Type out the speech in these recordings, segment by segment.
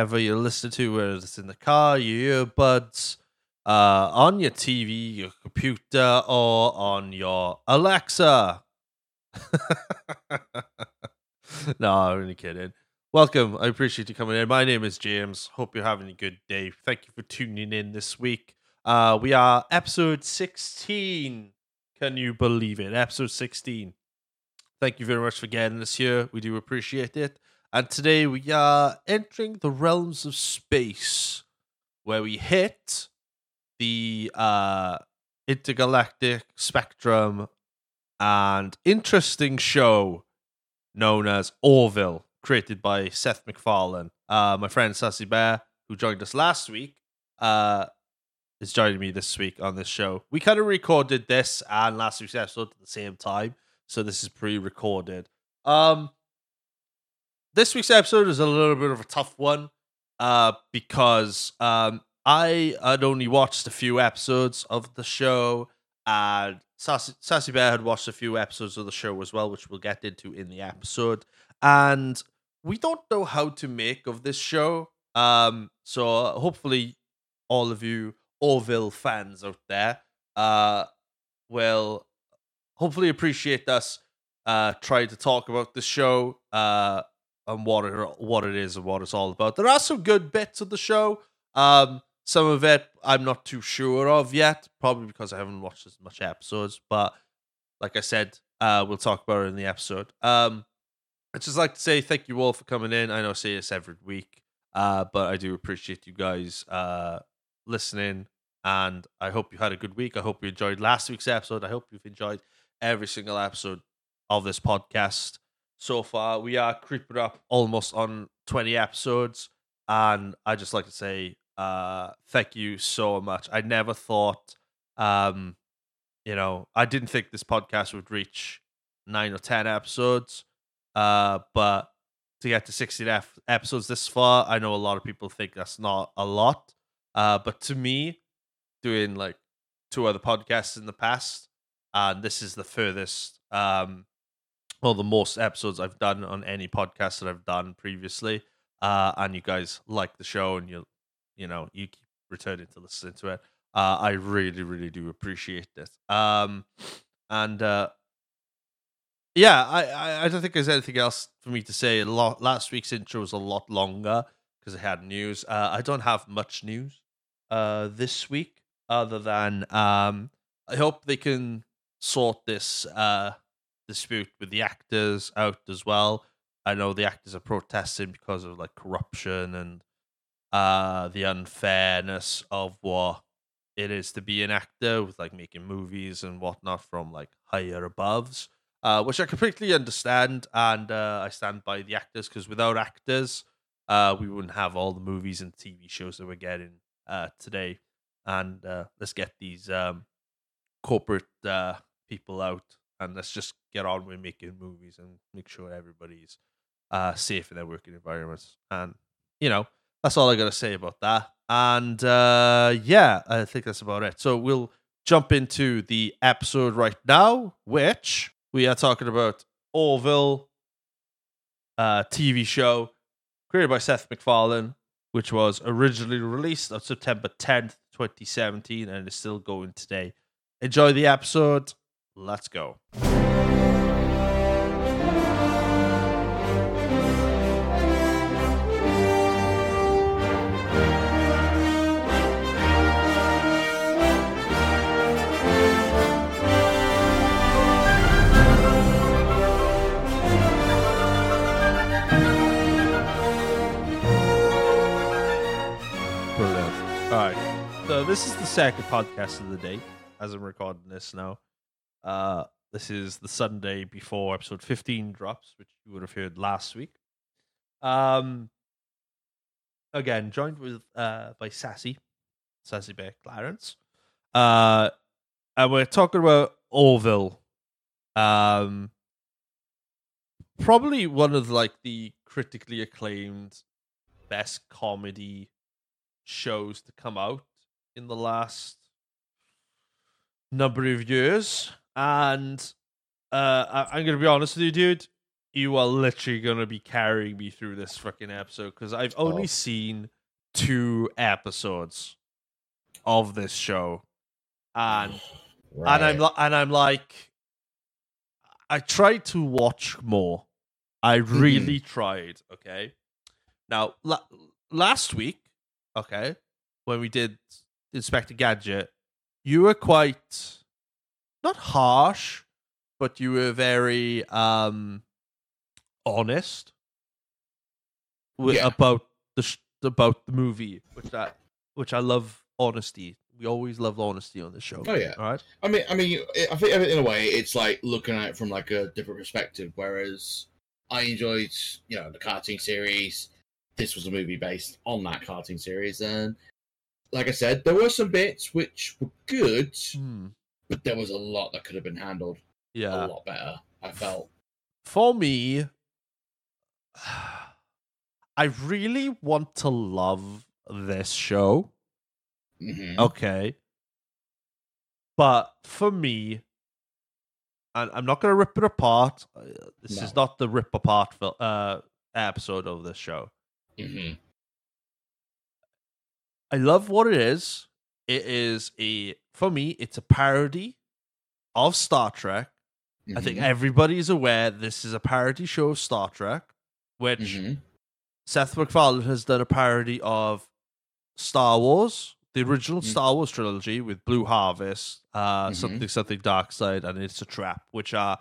wherever you listen to, whether it's in the car, your earbuds, uh, on your TV, your computer, or on your Alexa. no, I'm only kidding. Welcome. I appreciate you coming in. My name is James. Hope you're having a good day. Thank you for tuning in this week. Uh, we are episode 16. Can you believe it? Episode 16. Thank you very much for getting us here. We do appreciate it. And today we are entering the realms of space where we hit the uh, intergalactic spectrum and interesting show known as Orville, created by Seth MacFarlane. Uh, my friend Sassy Bear, who joined us last week, uh, is joining me this week on this show. We kind of recorded this and last week's episode at the same time, so this is pre-recorded. Um, this week's episode is a little bit of a tough one, uh, because um, I had only watched a few episodes of the show, and Sassy, Sassy Bear had watched a few episodes of the show as well, which we'll get into in the episode. And we don't know how to make of this show. Um, so hopefully, all of you Orville fans out there uh, will hopefully appreciate us uh, trying to talk about the show uh, and what it, what it is and what it's all about. There are some good bits of the show. Um, some of it I'm not too sure of yet, probably because I haven't watched as much episodes. But like I said, uh, we'll talk about it in the episode. Um, I'd just like to say thank you all for coming in. I know I say this every week, uh, but I do appreciate you guys uh, listening. And I hope you had a good week. I hope you enjoyed last week's episode. I hope you've enjoyed every single episode of this podcast so far. We are creeping up almost on 20 episodes. And I just like to say uh, thank you so much. I never thought, um, you know, I didn't think this podcast would reach nine or 10 episodes. Uh, but to get to 16 ep- episodes this far, I know a lot of people think that's not a lot. Uh, but to me, doing like two other podcasts in the past, and this is the furthest, um, well, the most episodes I've done on any podcast that I've done previously. Uh, and you guys like the show, and you, you know, you keep returning to listen to it. Uh, I really, really do appreciate it. Um, and uh, yeah, I, I, I don't think there's anything else for me to say. A lot, last week's intro was a lot longer because it had news. Uh, I don't have much news uh, this week other than um, I hope they can sort this uh, dispute with the actors out as well. I know the actors are protesting because of like corruption and uh, the unfairness of what it is to be an actor with like making movies and whatnot from like higher aboves uh, which I completely understand, and uh, I stand by the actors because without actors, uh, we wouldn't have all the movies and TV shows that we're getting uh, today. And uh, let's get these um, corporate uh, people out, and let's just get on with making movies and make sure everybody's safe in their working environments. And you know, that's all I got to say about that. And yeah, I think that's about it. So we'll jump into the episode right now, which we are talking about Orville uh, TV show created by Seth MacFarlane, which was originally released on September 10th, 2017, and is still going today. Enjoy the episode. Let's go. All right. So this is the second podcast of the day as I'm recording this now. Uh this is the Sunday before episode 15 drops, which you would have heard last week. Um again, joined with uh by Sassy, Sassy Bear Clarence. Uh and we're talking about Orville. Um probably one of like the critically acclaimed best comedy shows to come out in the last number of years. And uh, I- I'm gonna be honest with you, dude. You are literally gonna be carrying me through this fucking episode because I've only Oh. seen two episodes of this show, and and I'm Right. li- and I'm like, I tried to watch more. I Mm-hmm. really tried. Okay, now la- last week, okay, when we did Inspector Gadget, you were quite not harsh, but you were very um honest wi- Yeah. about the sh- about the movie, which I which I love honesty. We always love honesty on the show. Oh, yeah. all right. I mean, I mean, I think in a way, it's like looking at it from like a different perspective. Whereas I enjoyed, you know, the cartoon series. This was a movie based on that cartoon series, and like I said, there were some bits which were good, Hmm. But there was a lot that could have been handled Yeah. a lot better. I felt. for me, I really want to love this show. hmm Okay. But for me, and I'm not going to rip it apart. uh, This is not the rip apart uh, episode of this show. hmm I love what it is. It is a, for me, it's a parody of Star Trek. I think everybody is aware this is a parody show of Star Trek, which hmm Seth MacFarlane has done a parody of Star Wars, the original Mm. Star Wars trilogy with Blue Harvest, uh, Mhm. something something Dark Side, and It's a Trap, which are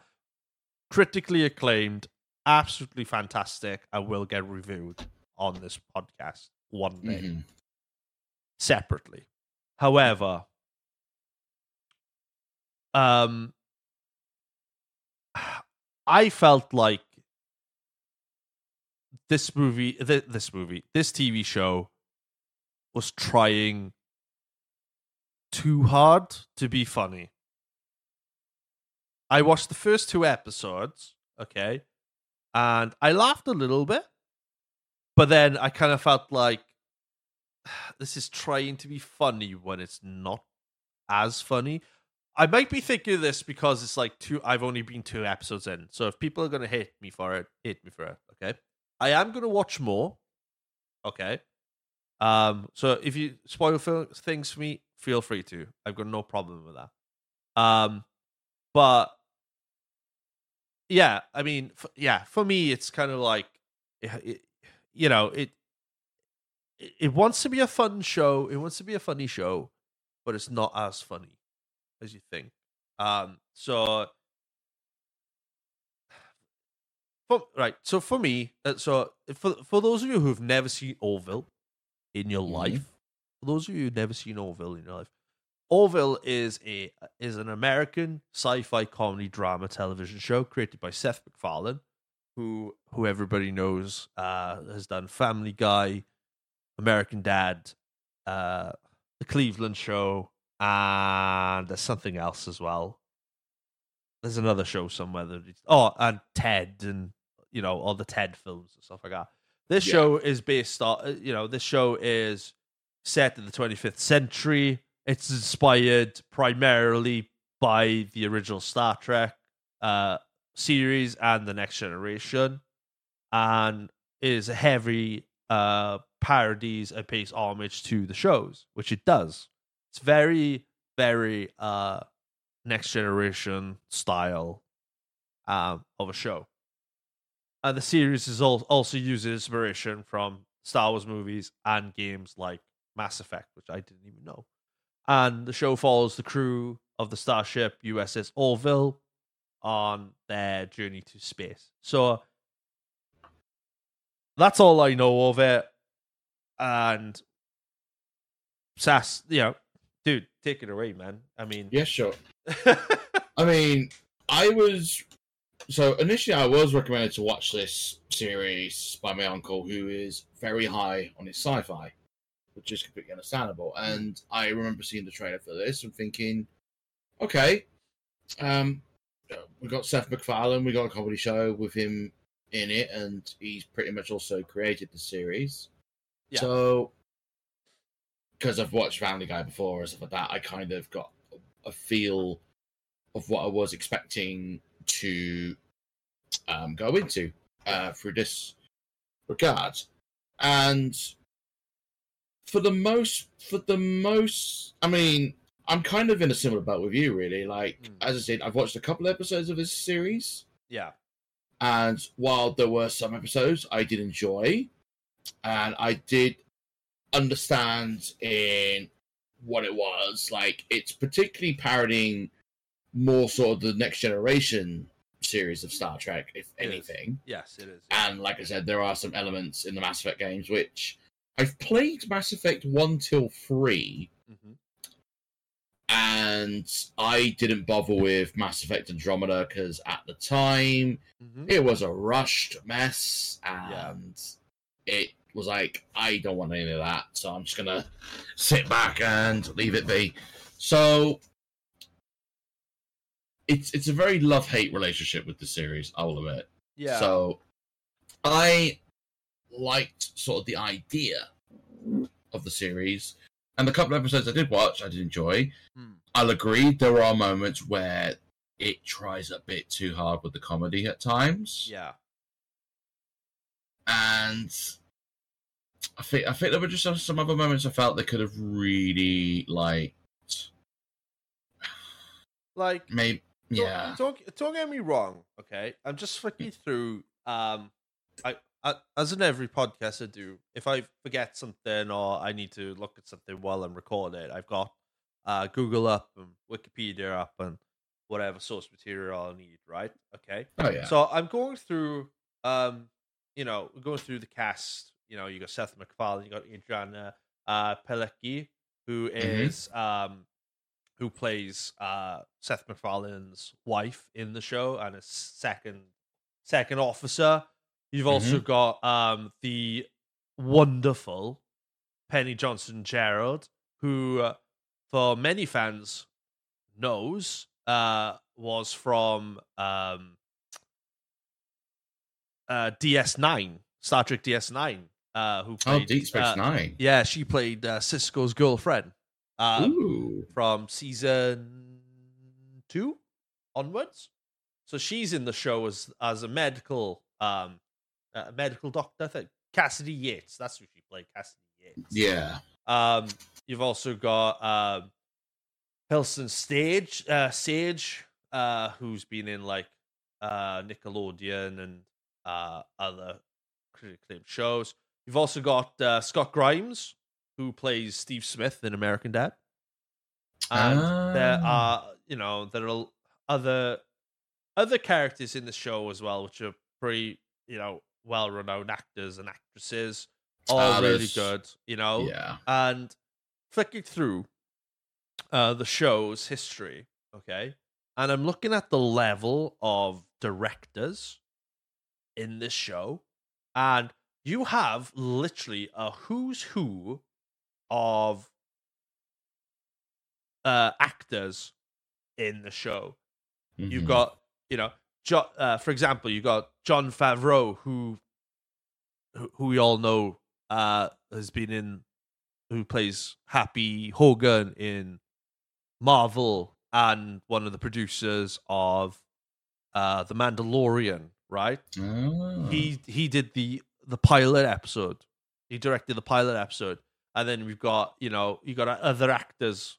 critically acclaimed, absolutely fantastic, and will get reviewed on this podcast one day hmm separately. However, um, I felt like this movie, th- this movie, this TV show was trying too hard to be funny. I watched the first two episodes, okay, and I laughed a little bit, but then I kind of felt like this is trying to be funny when it's not as funny. I might be thinking of this because it's like two. I've only been two episodes in, so if people are gonna hate me for it, hate me for it. Okay, I am gonna watch more. Okay, um, so if you spoil things for me, feel free to. I've got no problem with that. Um, but yeah, I mean, f- yeah, for me, it's kind of like, it, it, you know, it, it it wants to be a fun show. It wants to be a funny show, but it's not as funny as you think. Um, so for, right, so for me, uh, so for for those of you who've never seen Orville in your Mhm. life, for those of you who've never seen Orville in your life, Orville is a is an American sci-fi comedy drama television show created by Seth MacFarlane, who who everybody knows uh, has done Family Guy, American Dad, uh, The Cleveland Show, and there's something else as well. There's another show somewhere that it's, oh, and Ted and you know all the Ted films and stuff like that. This Yeah. show is based on uh, you know this show is set in the 25th century. It's inspired primarily by the original Star Trek uh, series and the Next Generation, and is a heavy uh, parodies and pays homage to the shows, which it does. It's very, very uh, Next Generation style um, of a show. And the series is al- also uses inspiration from Star Wars movies and games like Mass Effect, which I didn't even know. And the show follows the crew of the starship USS Orville on their journey to space. So that's all I know of it. And Sass, you know, dude, take it away, man. I mean, Yeah, sure. I mean, I was so initially I was recommended to watch this series by my uncle, who is very high on his sci-fi, which is completely understandable. And I remember seeing the trailer for this and thinking, okay, um, we got Seth MacFarlane, we got a comedy show with him in it, and he's pretty much also created the series. Yeah. So, because I've watched Family Guy before and stuff like that, I kind of got a feel of what I was expecting to um, go into uh, through this regard. And for the most, for the most, I mean, I'm kind of in a similar boat with you, really. Like, Mm. as I said, I've watched a couple episodes of this series, Yeah. and while there were some episodes I did enjoy, and I did understand in what it was, like, it's particularly parodying more sort of the next generation series of Star Trek, if It is. anything. Yes, it is. And like I said, there are some elements in the Mass Effect games which I've played Mass Effect 1 till 3, hmm and I didn't bother with Mass Effect Andromeda because at the time hmm it was a rushed mess Yeah. It was like, I don't want any of that, so I'm just gonna sit back and leave it be. So it's it's a very love hate relationship with the series, I will admit. Yeah. So I liked sort of the idea of the series. And the couple of episodes I did watch, I did enjoy. Hmm. I'll agree there are moments where it tries a bit too hard with the comedy at times. yeah. And I think I think there were just some, some other moments I felt they could have really liked Like maybe yeah. Don't, don't get me wrong, okay? I'm just flicking through. Um, I, I as in every podcast I do, if I forget something or I need to look at something while I'm recording, I've got uh Google up and Wikipedia up and whatever source material I need, right? Okay. Oh yeah. So I'm going through, um, you know, going through the cast. You know, you got Seth MacFarlane, you got Adriana uh, who is um, who plays uh Seth MacFarlane's wife in the show and a second second officer. You've also got um the wonderful Penny Johnson Jerald, who uh, for many fans knows uh was from um uh DS9, Star Trek DS9, uh who oh, played Deep Space uh, Nine. Yeah, she played uh, Sisko's girlfriend. Um, from season two onwards. So she's in the show as as a medical um a medical doctor. I think Cassidy Yates. That's who she played. Cassidy Yates. Yeah. Um, you've also got um, Hilson Stage uh, Sage, uh, who's been in like uh Nickelodeon and uh other critically acclaimed shows. You've also got uh, Scott Grimes, who plays Steve Smith in American Dad. And there Ah. are, you know, there are other other characters in the show as well, which are pretty, you know, well renowned actors and actresses. All Ah, really good, you know Yeah. and flicking through uh the show's history okay and i'm looking at the level of directors in this show and you have literally a who's who of uh actors in the show You've Mhm. got, you know, jo- uh, for example, you've got Jon Favreau, who, who, we all know, uh, has been in, who plays Happy Hogan in Marvel, and one of the producers of, uh, The Mandalorian. Right? Ah. He he did the the pilot episode. He directed the pilot episode, and then we've got you know you got other actors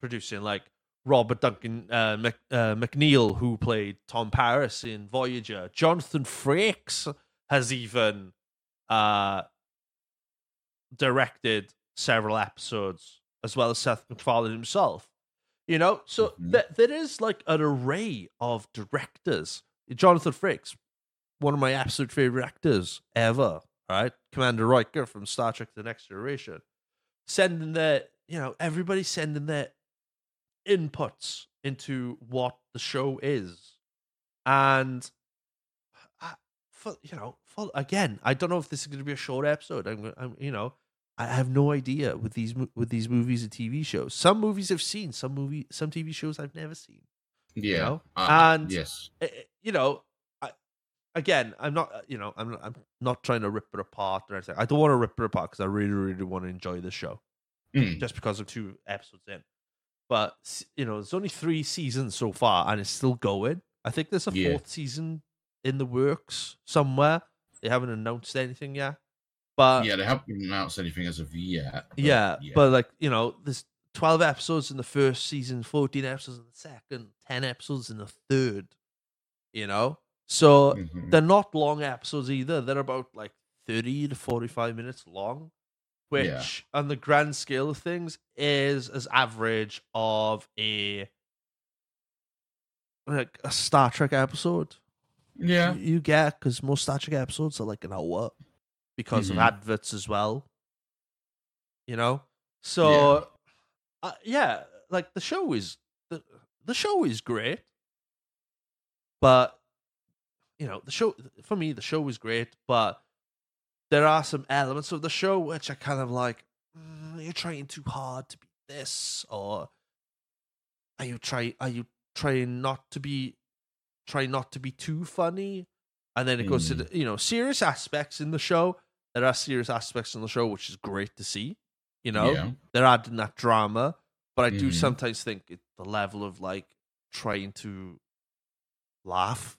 producing like Robert Duncan uh, Mc, uh, McNeill, who played Tom Paris in Voyager. Jonathan Frakes has even uh, directed several episodes, as well as Seth MacFarlane himself. You know, so Mhm. th- there is like an array of directors. Jonathan Frakes, one of my absolute favorite actors ever, right? Commander Riker from Star Trek The Next Generation. Sending their, you know, everybody sending their inputs into what the show is. And I, for, you know, for, again, I don't know if this is going to be a short episode. I'm, I'm, you know, I have no idea with these with these movies and TV shows. Some movies I've seen, some movie, some TV shows I've never seen. yeah. know? Ah, And- yes. Eh, eh, you know, again, I'm not, uh, you know, I'm not, I'm not trying to rip it apart or anything. I don't want to rip it apart because I really, really want to enjoy the show Mm. just because of two episodes in. but you know, there's only three seasons so far, and it's still going. I think there's a Yeah. fourth season in the works somewhere. They haven't announced anything yet, but yeah, they haven't announced anything as of yet. but yeah, but like you know, there's 12 episodes in the first season, 14 episodes in the second, 10 episodes in the third. You know, so Mhm. they're not long episodes either. They're about like 30 to 45 minutes long, which Yeah. on the grand scale of things is as average of a like a Star Trek episode. yeah, You, you get because most Star Trek episodes are like an hour because Mhm. of adverts as well. You know, so uh, yeah, like the show is the the show is great, but you know the show for me the show was great, but there are some elements of the show which are kind of like "Mm, you're trying too hard to be this, or are you try are you trying not to be trying not to be too funny? And then it goes to the, you know serious aspects in the show. There are serious aspects in the show, which is great to see. You know, yeah, they're adding that drama, but I do Mhm. sometimes think it, the level of like trying to laugh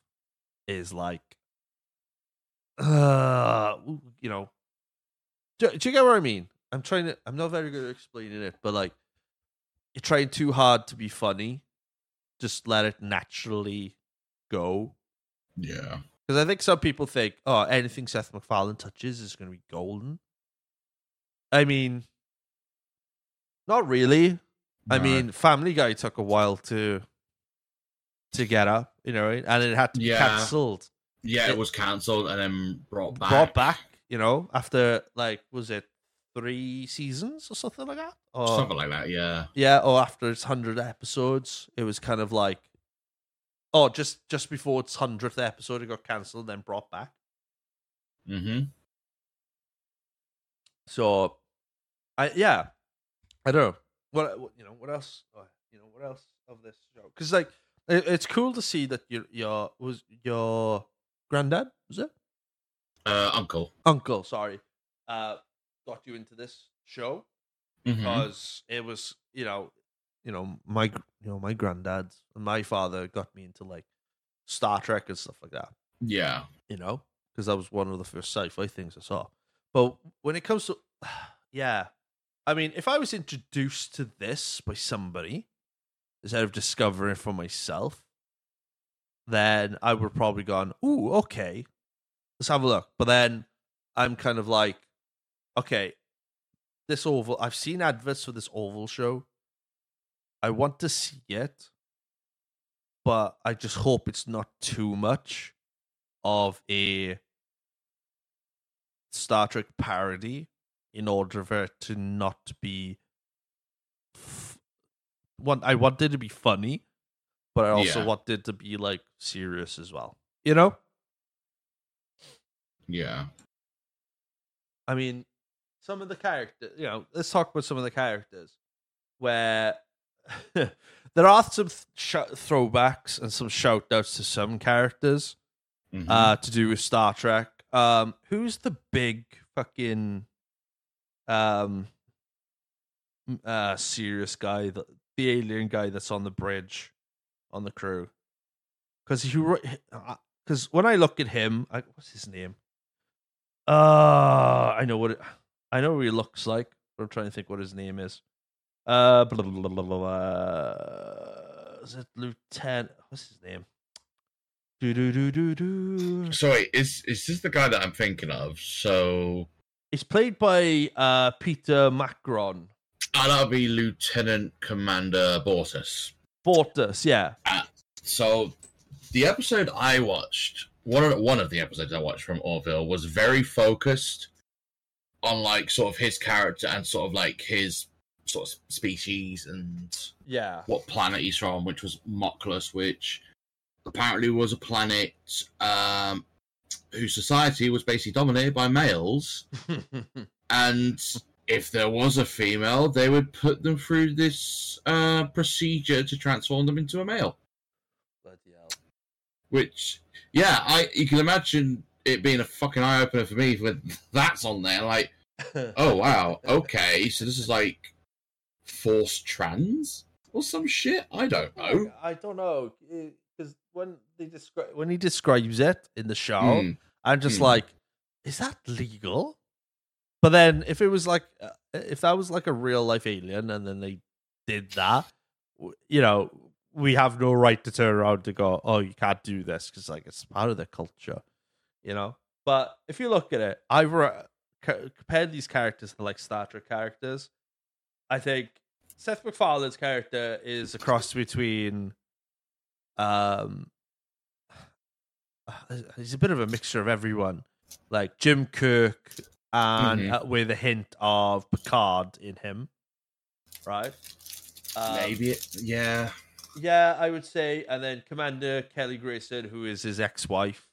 is like, uh, you know, do, do you get what I mean? I'm trying to. I'm not very good at explaining it, but like, you're trying too hard to be funny. Just let it naturally go. yeah. Because I think some people think, oh, anything Seth MacFarlane touches is going to be golden. I mean, not really. I mean, Family Guy took a while to to get up, you know, and it had to be Yeah. cancelled, yeah, it- it was cancelled and then brought back. brought back, you know, after like was it three seasons or something like that? Or, something like that. Yeah, yeah, or after its hundred episodes, it was kind of like, oh, just just before its hundredth episode, it got cancelled, and then brought back. mm-hmm. So, I yeah, I don't know what, what you know. What else? Oh, you know what else of this show? Because like it's cool to see that your your was your granddad was it Uh, uncle. uncle? Sorry, uh, got you into this show Mhm. because it was you know you know my you know my granddad and my father got me into like Star Trek and stuff like that Yeah, you know, because that was one of the first sci-fi things I saw. But when it comes to, yeah, I mean, if I was introduced to this by somebody instead of discovering for myself, then I would probably gone, "Ooh, okay, let's have a look." But then I'm kind of like, okay, this Orville. I've seen adverts for this Orville show. I want to see it, but I just hope it's not too much of a Star Trek parody in order for it to not be. One, I wanted to be funny, but I also Yeah. wanted to be like serious as well. You know, yeah, I mean, some of the characters. You know, let's talk about some of the characters where there are some th- sh- throwbacks and some shout outs to some characters. Mhm. uh to do with Star Trek. Um who's the big fucking um uh serious guy the, the alien guy that's on the bridge on the crew. Cuz he cuz when I look at him I, what's his name? Uh I know what it, I know what he looks like but I'm trying to think what his name is. Uh blah, blah, blah, blah, blah, is it Lieutenant what's his name? Do do do do do. So wait, is is this the guy that I'm thinking of? So It's played by uh, Peter Macon. Oh, that'll be Lieutenant Commander Bortus. Bortus, yeah. So the episode I watched, one of one of the episodes I watched from Orville was very focused on like sort of his character and sort of like his sort of species and Yeah. what planet he's from, which was Moclus, which apparently was a planet um, whose society was basically dominated by males. And if there was a female, they would put them through this uh, procedure to transform them into a male. Bloody hell. Which, yeah, I you can imagine it being a fucking eye opener for me when that's on there. Like, oh wow, okay, so this is like forced trans. or some shit. I don't know. I don't know because when they describe when he describes it in the show, Mm. I'm just Hmm. like, is that legal? But then if it was like, uh, if that was like a real life alien, and then they did that, you know, we have no right to turn around to go, oh, you can't do this because like it's part of the culture, you know. But if you look at it, I've re- compared these characters to like Star Trek characters. I think Seth MacFarlane's character is a cross between, um, he's a bit of a mixture of everyone, like Jim Kirk, and Mhm. uh, with a hint of Picard in him, right? Um, Maybe it. Yeah. yeah, I would say, and then Commander Kelly Grayson, who is his ex-wife.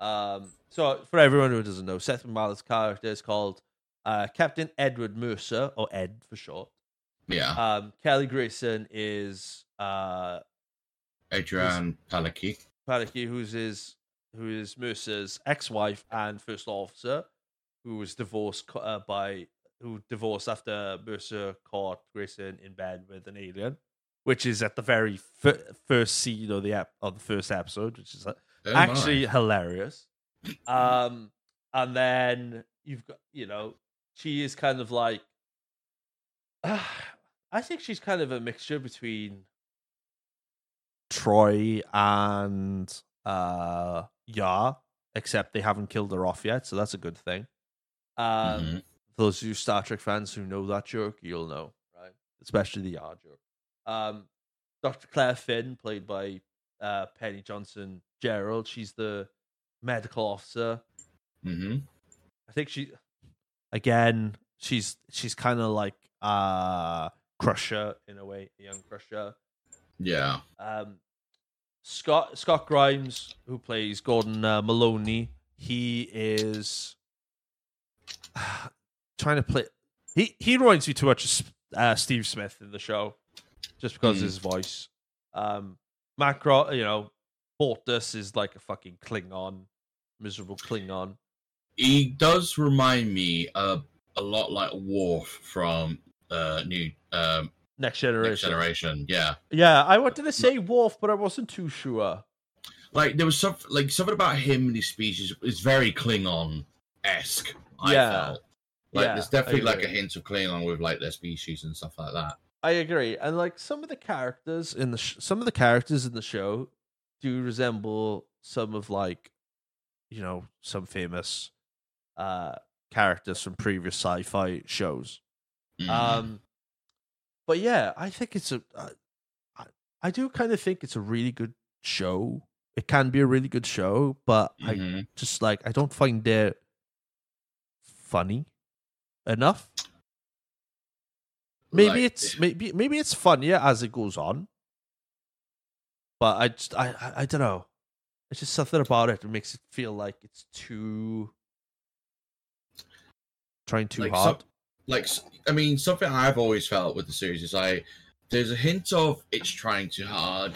Um, so for everyone who doesn't know, Seth MacFarlane's character is called uh, Captain Edward Mercer, or Ed for short. Yeah. Um, Kelly Grayson is uh, Adrianne Palicki. Panicky, who's his who is Mercer's ex-wife and first officer, who was divorced uh, by who divorced after Mercer caught Grayson in bed with an alien, which is at the very fir- first scene of the ep- of the first episode, which is uh, Oh, actually my. hilarious. Um, and then you've got you know she is kind of like I think she's kind of a mixture between Troi and uh Yar, except they haven't killed her off yet, so that's a good thing. Um Mhm. those of you Star Trek fans who know that joke, you'll know, right? Especially the Yar joke. Um Dr. Claire Finn, played by uh Penny Johnson Jerald, she's the medical officer. Mm-hmm. I think she again, she's she's kind of like uh Crusher in a way, a young Crusher. Yeah. Um, Scott Scott Grimes, who plays Gordon uh, Maloney, he is trying to play. He he reminds me too much of uh, Steve Smith in the show, just because Mm. his voice. Um, Macro, you know, Bortus is like a fucking Klingon, miserable Klingon. He does remind me of a lot like Worf from uh new um Next generation. Next Generation. Yeah. Yeah, I wanted to say Wolf, but I wasn't too sure. Like there was some like something about him and his species is very Klingon esque. I Yeah. felt. Like Yeah, there's definitely like a hint of Klingon with like their species and stuff like that. I agree, and like some of the characters in the sh- some of the characters in the show do resemble some of like, you know, some famous uh characters from previous sci-fi shows. Mhm. Um, but yeah, I think it's a. I, I- I do kind of think it's a really good show. It can be a really good show, but I Mhm. just like I don't find it funny enough. Maybe Like- it's maybe maybe it's funnier as it goes on. But I just I I, I don't know. It's just something about it that makes it feel like it's too trying too Like, hard. some- like I mean, something I've always felt with the series is I there's a hint of it's trying too hard,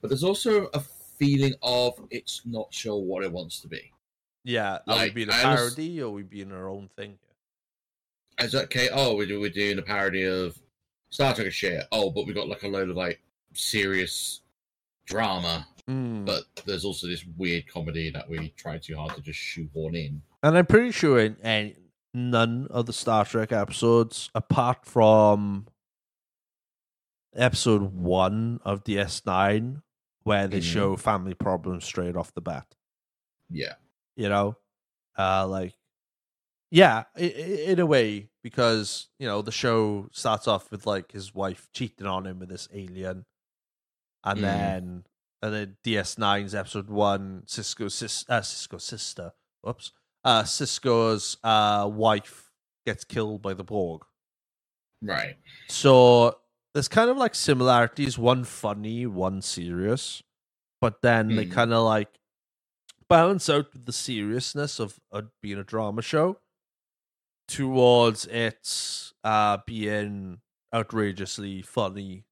but there's also a feeling of it's not sure what it wants to be. Yeah, are we like, being a parody or are we being our own thing? Is that okay, oh, we're, we're doing a parody of Star Trek shit. Oh, but we've got like a load of like serious drama, Mm. but there's also this weird comedy that we try too hard to just shoehorn in. And I'm pretty sure in, in none of the Star Trek episodes, apart from episode one of DS9, where they Mhm. show family problems straight off the bat. Yeah, You know, uh, like, yeah, in a way, because you know the show starts off with like his wife cheating on him with this alien, and Mhm. then and then DS9's episode one, Sisko's sis, uh, Sisko's sister, whoops, uh, Sisko's uh wife gets killed by the Borg. right. So there's kind of like similarities, one funny, one serious, but then they Mm. kind of like balance out the seriousness of, of being a drama show towards its uh being outrageously funny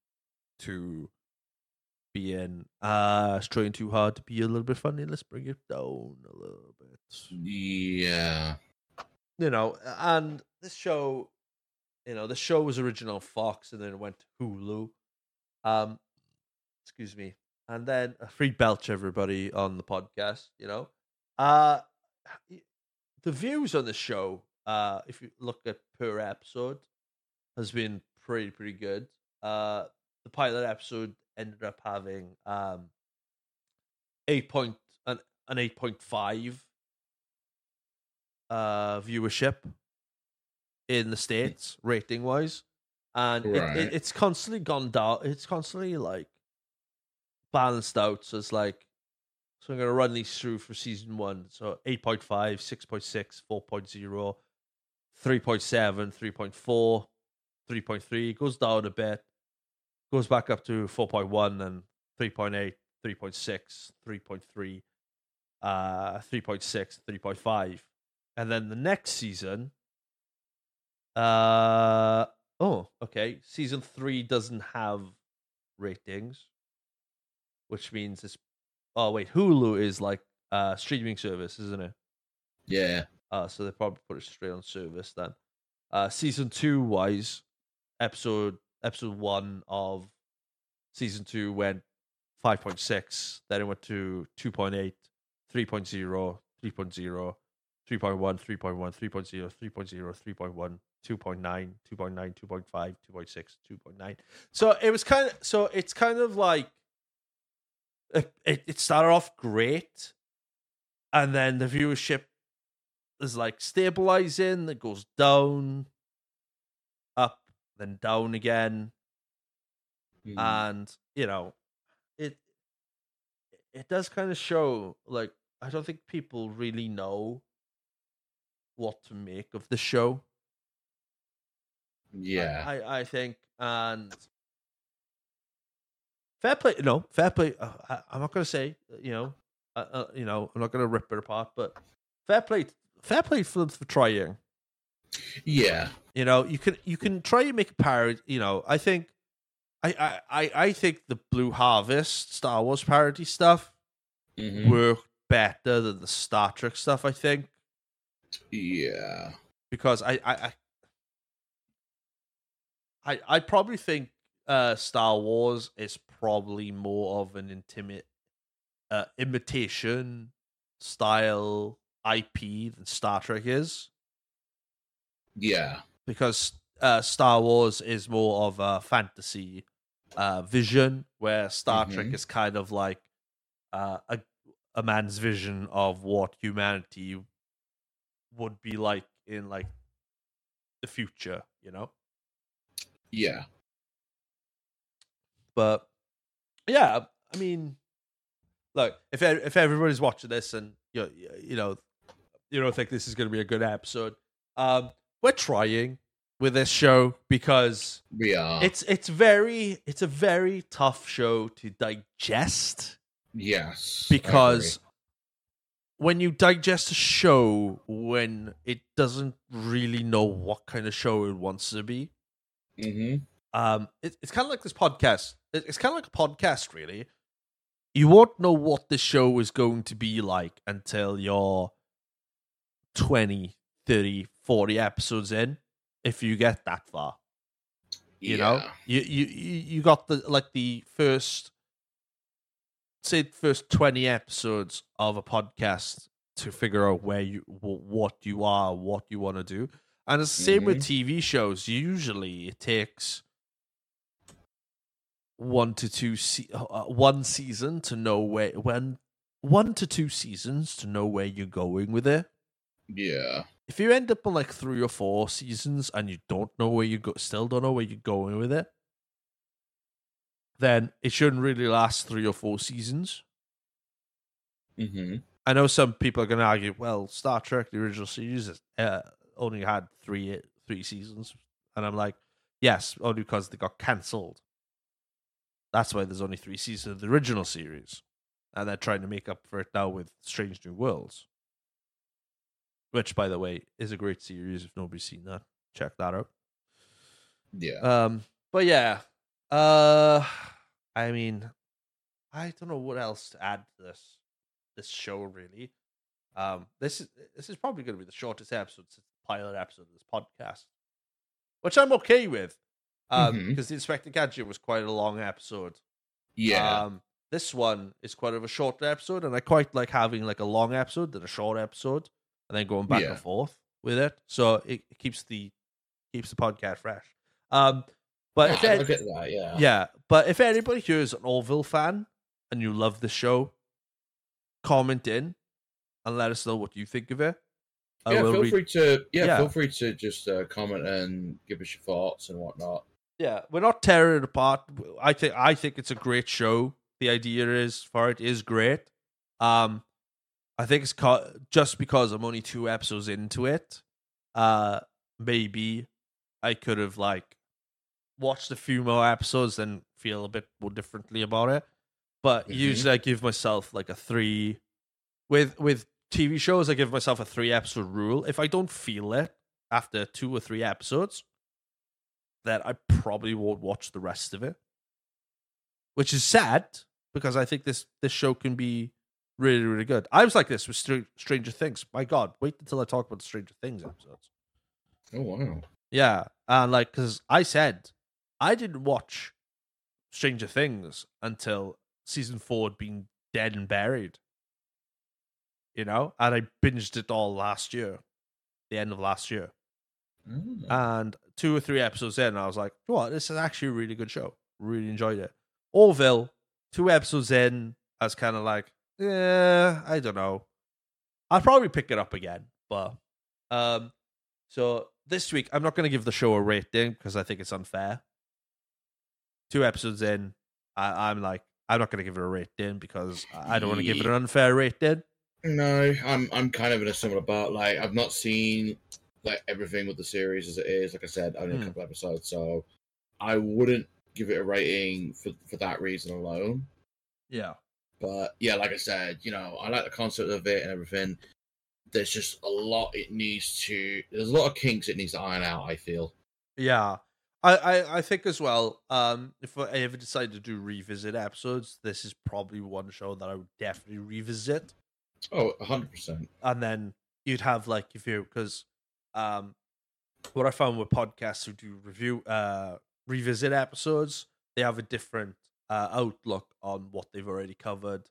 to being uh trying too hard to be a little bit funny. Let's bring it down a little bit Yeah, you know, and this show, you know, the show was original Fox and then it went to Hulu. Um, excuse me, and then a free belch everybody on the podcast. You know, uh, the views on the show, uh, if you look at per episode, has been pretty pretty good. Uh, the pilot episode ended up having um eight point an an eight point five uh viewership in the states rating wise and it, it, it's constantly gone down it's constantly like balanced out so it's like so i'm going to run these through for season one. So 8.5 6.6 4.0 3.7 3.4 3.3 it goes down a bit goes back up to 4.1 and 3.8 3.6 3.3 uh 3.6 3.5 and then the next season uh oh okay. Season 3 doesn't have ratings which means it's oh wait hulu is like uh streaming service isn't it Yeah. uh, so they probably put it straight on service then. Uh, season two wise, episode episode one of season two went five point six. Then it went to 2.8, 3.0, 3.0, 3.1, 3.1, 3.0, 3.0, 3.1, 2.9, 2.9, 2.5, 2.6, 2.9. So it was kind of so it's kind of like it, it, started off great and then the viewership is like stabilizing, it goes down, up, then down again, Mm. and you know, it it does kind of show like I don't think people really know what to make of the show. Yeah. I, I think, and fair play. No, fair play. Uh, I, I'm not gonna say, uh, you know, uh, uh, you know, I'm not gonna rip it apart, but fair play, fair play for them for trying. yeah. You know, you can you can try and make a parody. You know, I think, I I I, think the Blue Harvest Star Wars parody stuff Mhm. worked better than the Star Trek stuff. I think Yeah. because I I I I, I probably think uh Star Wars is probably more of an intimate uh imitation style IP than Star Trek is Yeah. because uh Star Wars is more of a fantasy uh vision where Star Trek Mhm. is kind of like uh a a man's vision of what humanity would be like in like the future, you know? Yeah. But yeah, I mean, look if if everybody's watching this and you you know you don't think this is going to be a good episode, um, we're trying with this show because We are. it's it's very it's a very tough show to digest yes. Because when you digest a show when it doesn't really know what kind of show it wants to be Mhm. um it, it's kind of like this podcast it's kind of like a podcast really. You won't know what the show is going to be like until you're 20 30 40 episodes in if you get that far. You know? Yeah. you, you you you got the like the first say first 20 episodes of a podcast to figure out where you what you are what you want to do. And it's the same with mm-hmm. tv shows. Usually it takes one to two se- uh, one season to know where when one to two seasons to know where you're going with it Yeah. if you end up on like three or four seasons and you don't know where you go, still don't know where you're going with it, then it shouldn't really last three or four seasons. Mhm. I know some people are going to argue, well, Star Trek the original series uh, only had three three seasons, and I'm like, yes, only because they got cancelled. That's why there's only three seasons of the original series, and they're trying to make up for it now with Strange New Worlds, which, by the way, is a great series. If nobody's seen that, check that out. Yeah. Um, but yeah, uh, I mean, I don't know what else to add to this this show really. Um, this is this is probably going to be the shortest episode since the pilot episode of this podcast, which I'm okay with Um, Mhm. because the Inspector Gadget was quite a long episode. Yeah. Um, this one is quite of a short episode, and I quite like having like a long episode than a short episode, and then going back Yeah. and forth with it. So it, it keeps the keeps the podcast fresh. Um, but Yeah, if I, an- I get that. Yeah. yeah, but if anybody here is an Orville fan and you love the show, comment in and let us know what you think of it. Yeah, feel read- free to yeah, Yeah. feel free to just uh, comment and give us your thoughts and whatnot. Yeah, we're not tearing it apart. I think I think it's a great show. The idea is for it is great. Um, I think it's co- just because I'm only two episodes into it. Uh, maybe I could have like watched a few more episodes and feel a bit more differently about it. But Mhm. usually I give myself like a three. With with TV shows, I give myself a three episode rule. If I don't feel it after two or three episodes, then I probably won't watch the rest of it. Which is sad because I think this this show can be really really good. I was like this with Str- Stranger Things. My God, wait until I talk about the Stranger Things episodes. Oh wow. Yeah, and like because I said I didn't watch Stranger Things until season four had been dead and buried. You know, and I binged it all last year, the end of last year. Mm. And two or three episodes in, I was like, you know what, this is actually a really good show. Really enjoyed it. Orville, two episodes in, I was kind of like, yeah, I don't know. I'll probably pick it up again, but um, so this week I'm not going to give the show a rating because I think it's unfair. Two episodes in, I, I'm like, I'm not going to give it a rating because I I don't want to give it an unfair rating. No, I'm I'm kind of in a similar boat. Like I've not seen like everything with the series as it is. Like I said, only Hmm. a couple episodes, so I wouldn't give it a rating for for that reason alone. Yeah. But yeah, like I said, you know, I like the concept of it and everything. There's just a lot it needs to. There's a lot of kinks it needs to iron out. I feel. Yeah. I, I, I think as well, um, if I ever decide to do revisit episodes, this is probably one show that I would definitely revisit. Oh, hundred percent. And then you'd have like if you because um what I found with podcasts who do review uh revisit episodes, they have a different uh outlook on what they've already covered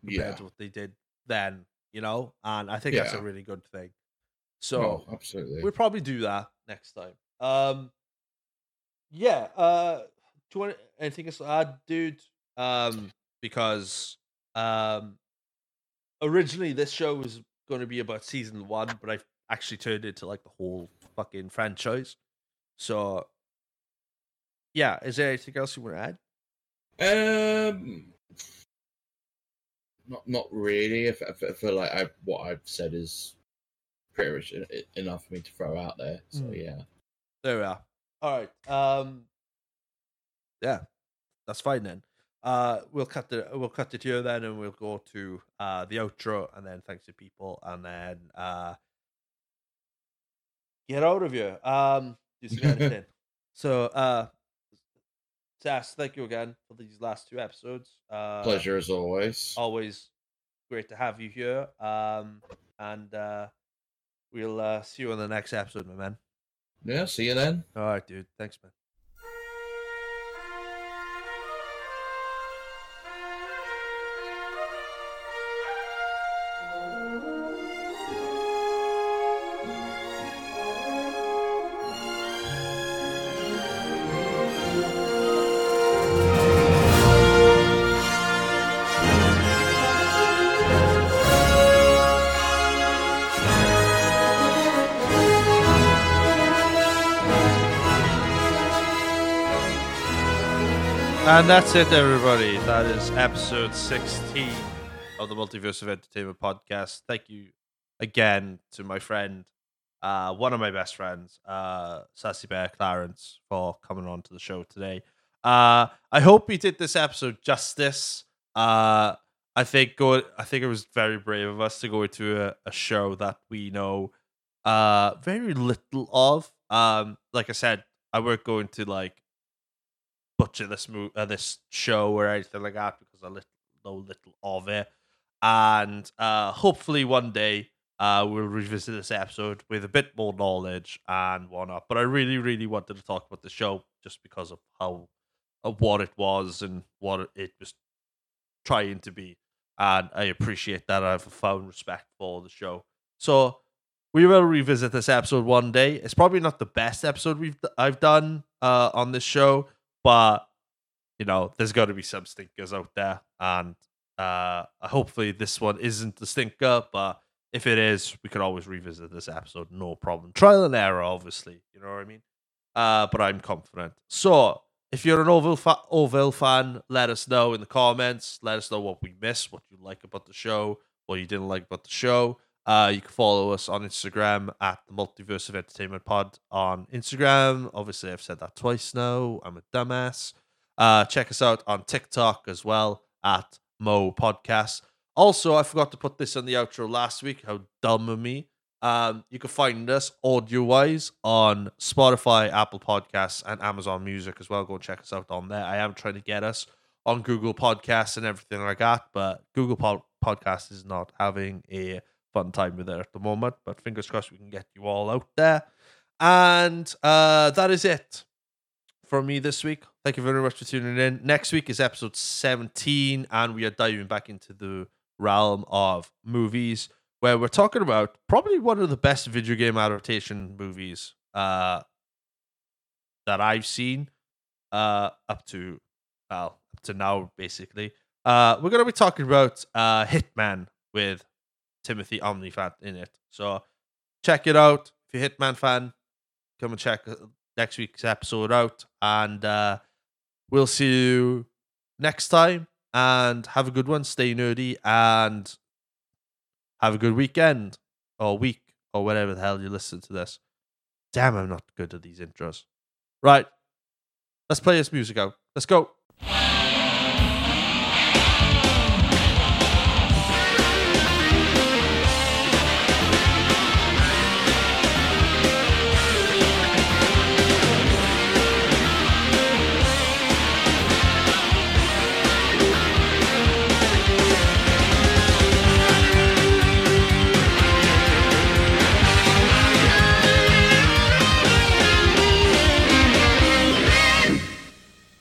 compared Yeah. to what they did then, you know? And I think that's a really good thing. So oh, absolutely. We'll probably do that next time. Um, yeah. Uh, do you want anything else to add, dude? Um, because um, originally this show was going to be about season one, but I've actually turned into like the whole fucking franchise. So, yeah. Is there anything else you want to add? Um, not not really. I, f- I feel like I what I've said is pretty much enough for me to throw out there. So Mm. yeah. There we are. All right. Um, yeah, that's fine then. Uh, we'll cut the we'll cut it here then, and we'll go to uh the outro, and then thanks to people, and then uh get out of here. Um, so uh, Sass, thank you again for these last two episodes. Uh, Pleasure as always. Always great to have you here. Um, and uh, we'll uh see you on the next episode, my man. Yeah. See you then. All right, dude. Thanks, man. And that's it, everybody. That is episode 16 of the Multiverse of Entertainment podcast. Thank you again to my friend, uh, one of my best friends, uh, Sassy Bear Clarence, for coming on to the show today. Uh, I hope we did this episode justice. Uh, I think go. I think it was very brave of us to go into a, a show that we know uh very little of. Um, like I said, I weren't going to like butcher this mo- uh, this show or anything like that because I lit- know little of it, and uh, hopefully one day uh, we'll revisit this episode with a bit more knowledge and whatnot. But I really, really wanted to talk about the show just because of how, of what it was and what it was trying to be. And I appreciate that. I have a found respect for the show. So we will revisit this episode one day. It's probably not the best episode we've I've done uh, on this show, but you know, there's got to be some stinkers out there, and uh, hopefully this one isn't the stinker. But if it is, we could always revisit this episode, no problem. Trial and error, obviously, you know what I mean. Uh, but I'm confident. So if you're an Orville, fa- fan, let us know in the comments. Let us know what we missed, what you like about the show, what you didn't like about the show. Uh, you can follow us on Instagram at the Multiverse of Entertainment Pod on Instagram. Obviously, I've said that twice now. I'm a dumbass. Uh, check us out on TikTok as well at Mo Podcast. Also, I forgot to put this on the outro last week. How dumb of me. Um, you can find us audio wise on Spotify, Apple Podcasts, and Amazon Music as well. Go check us out on there. I am trying to get us on Google Podcasts and everything like that, but Google Pod- Podcast is not having a fun time with it at the moment. But fingers crossed we can get you all out there. And uh, that is it for me this week. Thank you very much for tuning in. Next week is episode 17, and we are diving back into the realm of movies where we're talking about probably one of the best video game adaptation movies uh, that I've seen uh, up to well up to now, basically. Uh, we're gonna be talking about uh, Hitman with Timothy Olyphant in it. So check it out. If you're a Hitman fan, come and check uh, next week's episode out, and uh, we'll see you next time. And have a good one. Stay nerdy and have a good weekend or week or whatever the hell you listen to this. Damn, I'm not good at these intros. Right. Let's play this music out. Let's go.